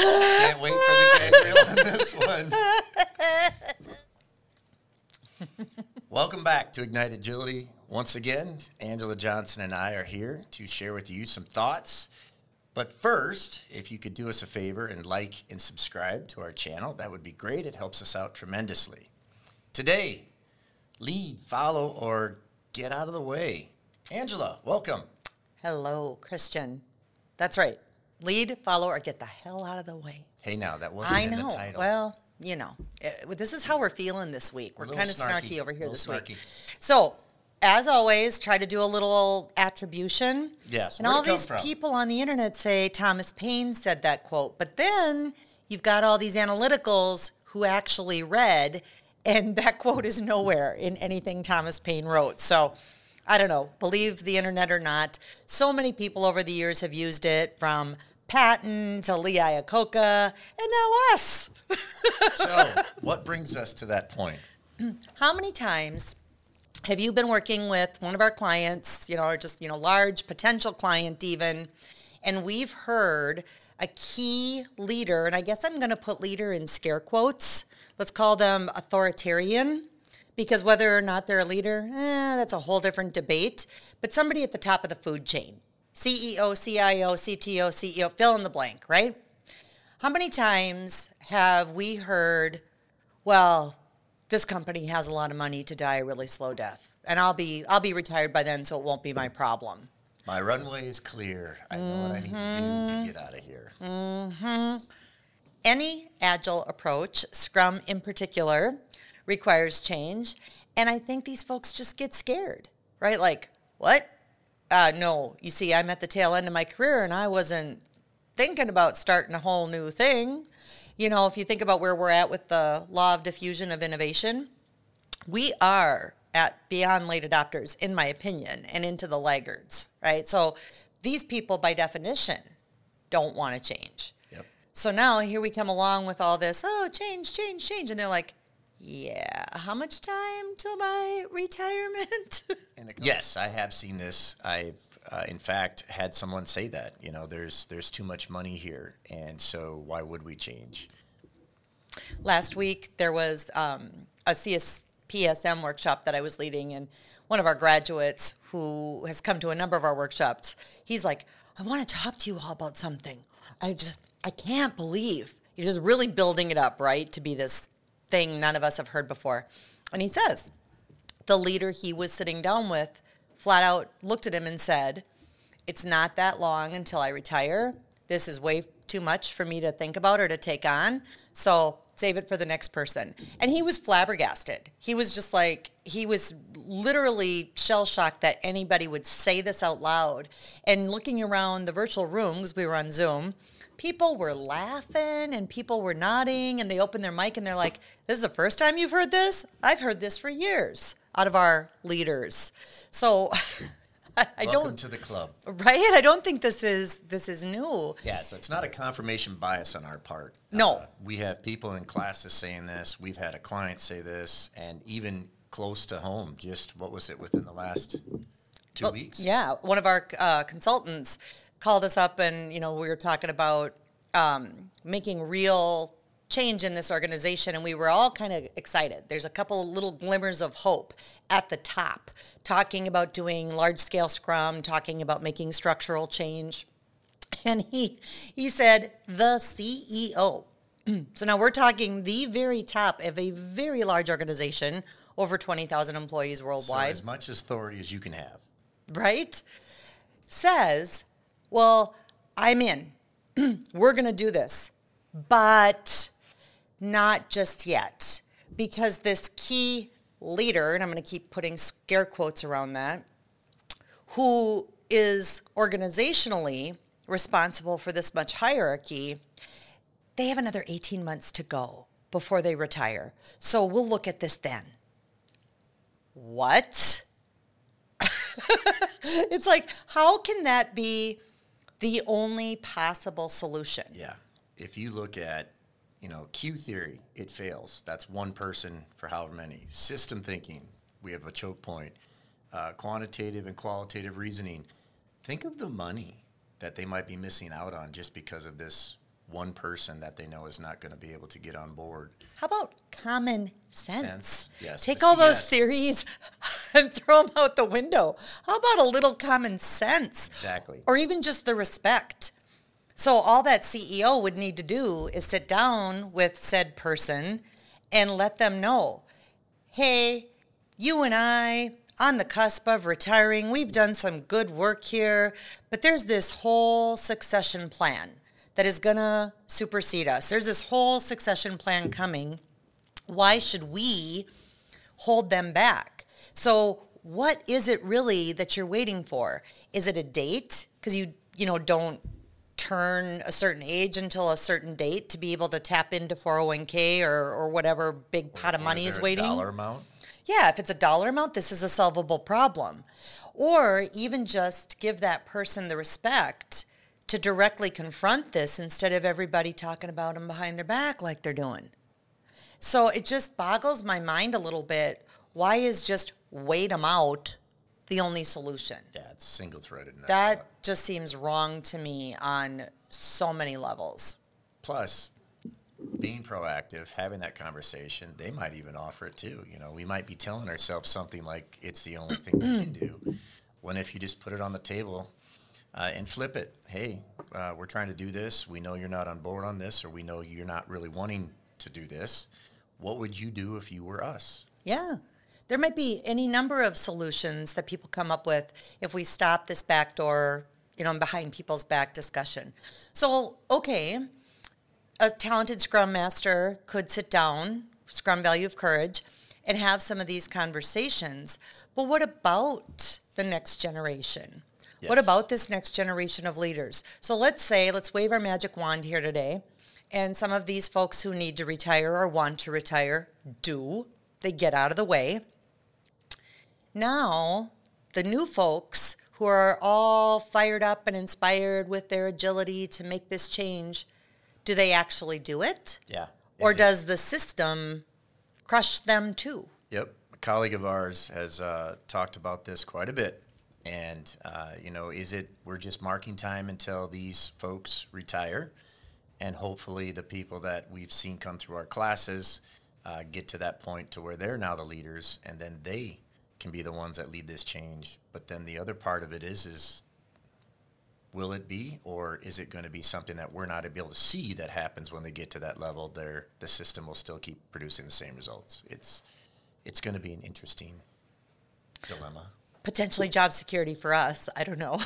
Can't wait for the gag reel on this one. Welcome back to Ignite Agility. Once again, Angela Johnson and I are here to share with you some thoughts. But first, if you could do us a favor and like and subscribe to our channel, that would be great. It helps us out tremendously. Today, lead, follow, or get out of the way. Angela, welcome. Hello, Christian. That's right. Lead, follow, or get the hell out of the way. Hey, now that wasn't I in know. the title. Well, you know, eh, this is how we're feeling this week. We're kind of snarky, snarky over here this snarky. week. So, as always, try to do a little attribution. Yes, And all these from? people on the internet say Thomas Paine said that quote, but then you've got all these analyticals who actually read, and that quote is nowhere in anything Thomas Paine wrote. So, I don't know, believe the internet or not. So many people over the years have used it from Patton to Lee Iacocca, and now us. so, what brings us to that point? How many times have you been working with one of our clients, you know, or just, you know, large potential client even, and we've heard a key leader, and I guess I'm going to put leader in scare quotes. Let's call them authoritarian, because whether or not they're a leader, eh, that's a whole different debate. But somebody at the top of the food chain, CEO, CIO, CTO, CEO, fill in the blank, right? How many times have we heard, well, this company has a lot of money to die a really slow death, and I'll be I'll be retired by then, so it won't be my problem. My runway is clear. I know what I need to do Mm-hmm. to get out of here. Mm-hmm. Any agile approach, Scrum in particular, requires change, and I think these folks just get scared, right? Like, what? Uh, no, you see, I'm at the tail end of my career, and I wasn't thinking about starting a whole new thing. You know, if you think about where we're at with the law of diffusion of innovation, we are at beyond late adopters, in my opinion, and into the laggards, right? So these people, by definition, don't want to change. Yep. So now here we come along with all this, oh, change, change, change. And they're like, yeah, how much time till my retirement? Yes, I have seen this. I've, uh, in fact, had someone say that. You know, there's there's too much money here, and so why would we change? Last week, there was um, a CS, PSM workshop that I was leading, and one of our graduates who has come to a number of our workshops, he's like, I want to talk to you all about something. I just, I can't believe you're just really building it up, right, to be this thing none of us have heard before. And he says, the leader he was sitting down with flat out looked at him and said, It's not that long until I retire. This is way too much for me to think about or to take on. So save it for the next person. And he was flabbergasted. He was just like, he was literally shell shocked that anybody would say this out loud. And looking around the virtual room, because we were on Zoom, people were laughing and people were nodding and they opened their mic and they're like, This is the first time you've heard this? I've heard this for years out of our leaders. So I, I Welcome don't to the club. right? I don't think this is this is new. Yeah, so it's not a confirmation bias on our part. Uh, No. we have people in classes saying this. We've had a client say this, and even close to home, just what was it within the last two Well, weeks? Yeah, one of our uh, consultants called us up, and you know we were talking about um, making real change in this organization, and we were all kind of excited. There's a couple little glimmers of hope at the top, talking about doing large scale Scrum, talking about making structural change, and he he said the CEO. So now we're talking the very top of a very large organization, over 20,000 employees worldwide So worldwide as much authority as you can have. right? Says, well, I'm in. We're going to do this, but not just yet. Because this key leader, and I'm going to keep putting scare quotes around that, who is organizationally responsible for this much hierarchy, they have another 18 months to go before they retire. So we'll look at this then. What? it's like, how can that be the only possible solution? Yeah. If you look at, you know, queue theory, it fails. That's one person for however many. System thinking, we have a choke point. Uh, quantitative and qualitative reasoning. Think of the money that they might be missing out on just because of this one person that they know is not going to be able to get on board. How about common sense? Sense, yes, Take all those theories and throw them out the window. How about a little common sense? Exactly. Or even just the respect. So all that CEO would need to do is sit down with said person and let them know, hey, you and I on the cusp of retiring, we've done some good work here, but there's this whole succession plan that is going to supersede us. There's this whole succession plan coming. Why should we hold them back? So what is it really that you're waiting for? Is it a date? Because you you know don't turn a certain age until a certain date to be able to tap into 401k or, or whatever big pot of money is, waiting. Dollar amount. Yeah, if it's a dollar amount, this is a solvable problem. Or even just give that person the respect to directly confront this instead of everybody talking about them behind their back like they're doing. So it just boggles my mind a little bit. Why is just wait them out the only solution? Yeah, it's single threaded. in That just seems wrong to me on so many levels. Plus, being proactive, having that conversation, they might even offer it too. You know, we might be telling ourselves something like it's the only thing we can do. When if you just put it on the table uh, and flip it, hey, uh, we're trying to do this. We know you're not on board on this, or we know you're not really wanting to do this. What would you do if you were us? Yeah. There might be any number of solutions that people come up with if we stop this backdoor, you know, behind people's back discussion. So, okay, a talented scrum master could sit down, scrum value of courage, and have some of these conversations. But what about the next generation? What about this next generation of leaders? So let's say, let's wave our magic wand here today, and some of these folks who need to retire or want to retire do. They get out of the way. Now, the new folks who are all fired up and inspired with their agility to make this change, do they actually do it? Yeah. Or it- does the system crush them too? Yep. A colleague of ours has uh, talked about this quite a bit. And, uh, you know, is it we're just marking time until these folks retire? And hopefully the people that we've seen come through our classes uh, get to that point to where they're now the leaders and then they can be the ones that lead this change. But then the other part of it is, is will it be or is it going to be something that we're not able to see that happens when they get to that level there the system will still keep producing the same results it's it's going to be an interesting dilemma Potentially job security for us. I don't know.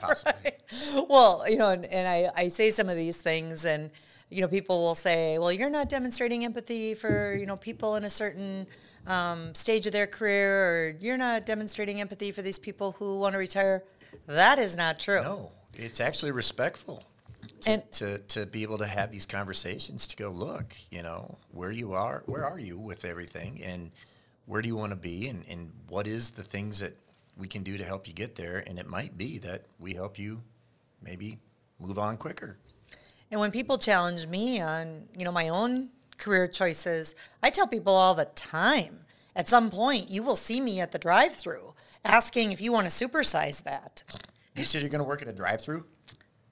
possibly well, you know, and, and I, I say some of these things, and you know, people will say, "Well, you're not demonstrating empathy for you know people in a certain um, stage of their career, or you're not demonstrating empathy for these people who want to retire." That is not true. no it's actually respectful to, And- to, to be able to have these conversations to go look you know where you are where are you with everything and where do you want to be and, and what is the things that we can do to help you get there and it might be that we help you maybe move on quicker And when people challenge me on, you know, my own career choices, I tell people all the time, at some point you will see me at the drive-through asking if you want to supersize that. you said you're going to work at a drive-through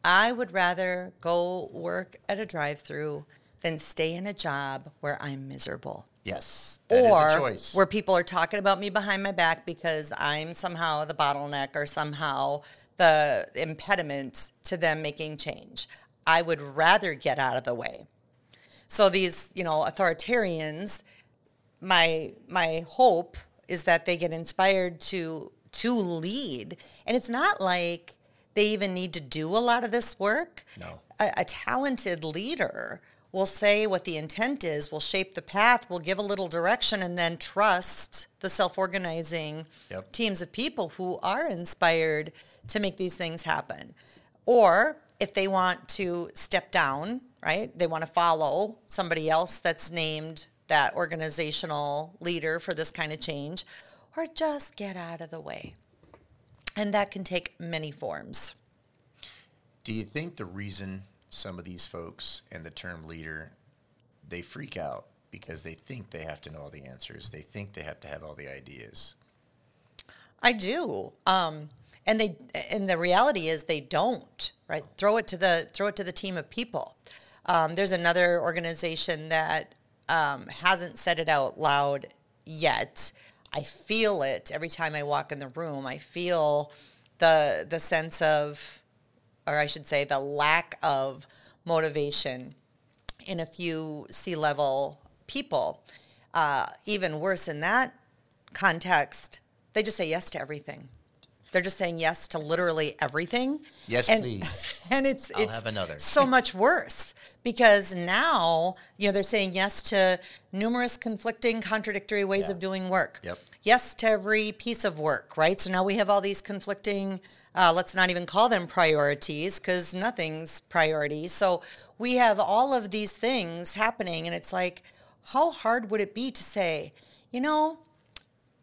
I would rather go work at a drive-through than stay in a job where I'm miserable. yes that is or a choice where people are talking about me behind my back because I'm somehow the bottleneck or somehow the impediment to them making change. I would rather get out of the way. So these, you know, authoritarians, my my hope is that they get inspired to to lead. And it's not like they even need to do a lot of this work. No. A, a talented leader will say what the intent is, will shape the path, will give a little direction, and then trust the self organizing Yep. teams of people who are inspired to make these things happen. Or if they want to step down, right, they want to follow somebody else that's named that organizational leader for this kind of change, or just get out of the way. And that can take many forms. Do you think the reason some of these folks and the term leader they freak out because they think they have to know all the answers. They think they have to have all the ideas. I do. Um, and they and the reality is they don't, right? Throw it to the throw it to the team of people. Um, there's another organization that um, hasn't said it out loud yet. I feel it every time I walk in the room. I feel the the sense of, or I should say, the lack of motivation in a few C level people. Uh, even worse in that context, they just say yes to everything. They're just saying yes to literally everything. Yes, and, please. And it's I'll it's have another. so much worse because now you know they're saying yes to numerous conflicting, contradictory ways Yeah. of doing work. Yep. Yes to every piece of work, right? So now we have all these conflicting. Uh, let's not even call them priorities because nothing's priority. So we have all of these things happening, and it's like, how hard would it be to say, you know,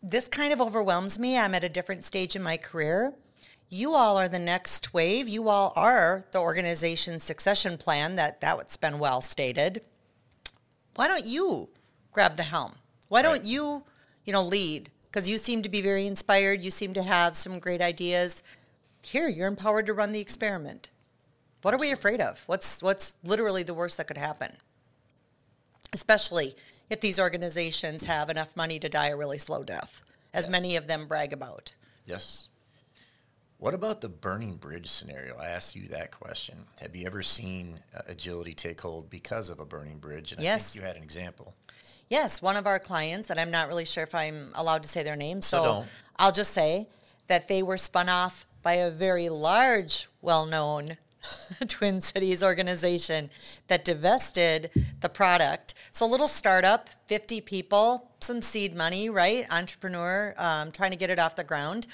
this kind of overwhelms me. I'm at a different stage in my career. You all are the next wave. You all are the organization's succession plan that that's been well stated. Why don't you grab the helm? Why don't you, you know, lead? Because you seem to be very inspired. You seem to have some great ideas. Here, you're empowered to run the experiment. What are we afraid of? What's what's literally the worst that could happen? Especially if these organizations have enough money to die a really slow death, as Yes. many of them brag about. Yes. What about the burning bridge scenario? I asked you that question. Have you ever seen uh, agility take hold because of a burning bridge? And I Yes. think you had an example. Yes, one of our clients, and I'm not really sure if I'm allowed to say their name, So so. I'll just say that they were spun off by a very large, well known Twin Cities organization that divested the product. So, a little startup, 50 people, some seed money, right? Entrepreneur um, trying to get it off the ground.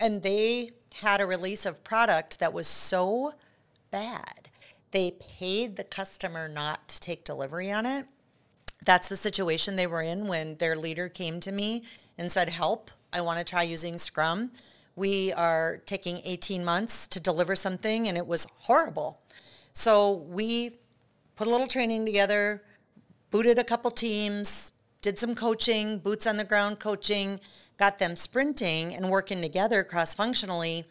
And they had a release of product that was so bad. They paid the customer not to take delivery on it that's the situation they were in when their leader came to me and said, Help, I want to try using Scrum. We are taking 18 months to deliver something, and it was horrible. So we put a little training together, booted a couple teams, did some coaching, boots on the ground coaching, got them sprinting and working together cross functionally.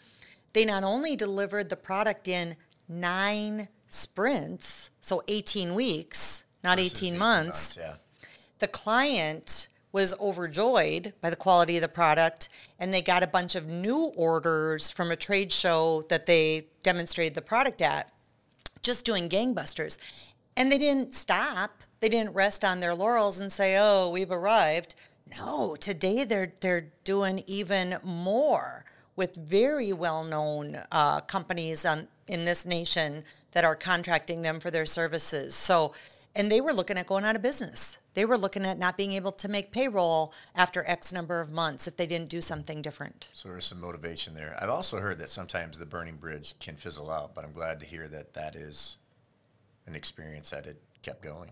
They not only delivered the product in nine sprints, so 18 weeks, not versus 18 months. Yeah. The client was overjoyed by the quality of the product, and they got a bunch of new orders from a trade show that they demonstrated the product at, just doing gangbusters. And they didn't stop. They didn't rest on their laurels and say, "Oh, we've arrived." No, today they're they're doing even more with very well-known uh, companies on, in this nation that are contracting them for their services. So, and they were looking at going out of business. They were looking at not being able to make payroll after X number of months if they didn't do something different. So there's some motivation there. I've also heard that sometimes the burning bridge can fizzle out, but I'm glad to hear that that is an experience that it kept going.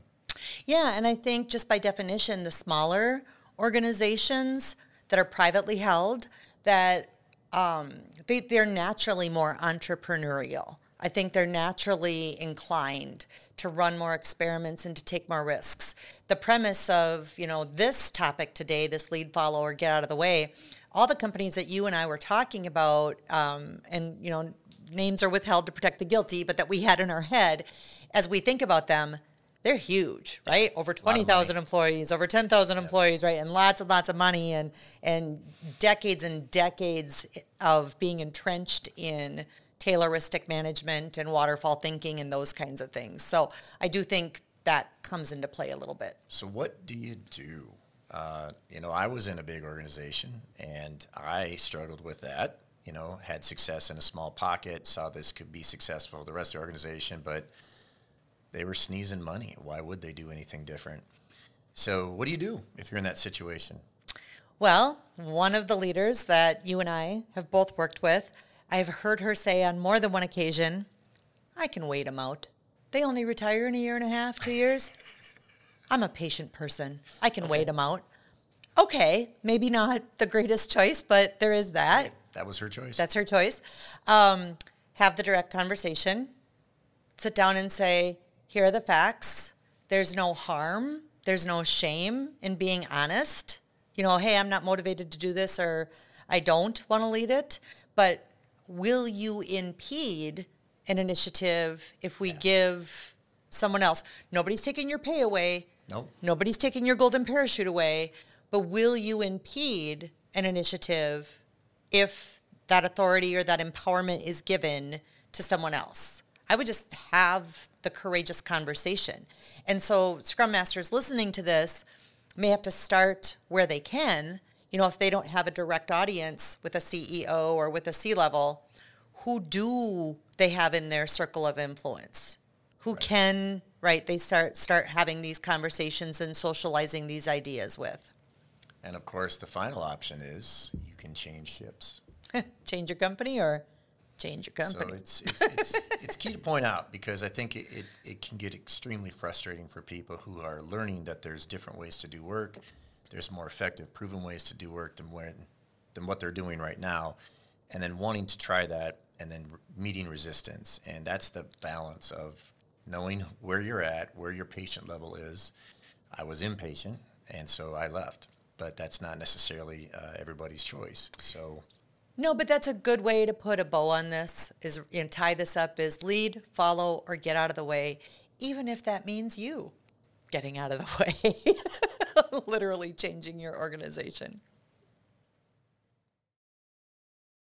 Yeah, and I think just by definition, the smaller organizations that are privately held, that um, they, they're naturally more entrepreneurial. I think they're naturally inclined to run more experiments and to take more risks. The premise of you know this topic today, this lead follow or get out of the way, all the companies that you and I were talking about, um, and you know names are withheld to protect the guilty, but that we had in our head, as we think about them, they're huge, right? Over twenty thousand employees, over ten thousand employees, right? And lots and lots of money, and and decades and decades of being entrenched in Tayloristic management and waterfall thinking and those kinds of things. So I do think that comes into play a little bit. So what do you do? Uh, you know, I was in a big organization and I struggled with that. You know, had success in a small pocket, saw this could be successful for the rest of the organization, but they were sneezing money. Why would they do anything different? So what do you do if you're in that situation? Well, one of the leaders that you and I have both worked with, I've heard her say on more than one occasion, I can wait them out. They only retire in a year and a half, two years. I'm a patient person. I can wait them out. Okay, maybe not the greatest choice, but there is that. That was her choice. That's her choice. Um, have the direct conversation. Sit down and say, here are the facts. There's no harm. There's no shame in being honest. You know, hey, I'm not motivated to do this or I don't want to lead it, but will you impede an initiative if we give someone else? Nobody's taking your pay away. Nope. Nobody's taking your golden parachute away. But will you impede an initiative if that authority or that empowerment is given to someone else? I would just have the courageous conversation. And so, Scrum Masters listening to this may have to start where they can. You know, if they don't have a direct audience with a CEO or with a C level, who do they have in their circle of influence? Who right. can, right? They start start having these conversations and socializing these ideas with. And of course, the final option is you can change ships. change your company or change your company. So it's, it's, it's, it's, key to point out because I think it, it, it, can get extremely frustrating for people who are learning that there's different ways to do work. There's more effective, proven ways to do work than, when, than what they're doing right now. And then wanting to try that and then meeting resistance. And that's the balance of knowing where you're at, where your patient level is. I was impatient, and so I left. But that's not necessarily uh, everybody's choice. So no, but that's a good way to put a bow on this. Is and tie this up is lead, follow, or get out of the way, even if that means you getting out of the way, literally changing your organization.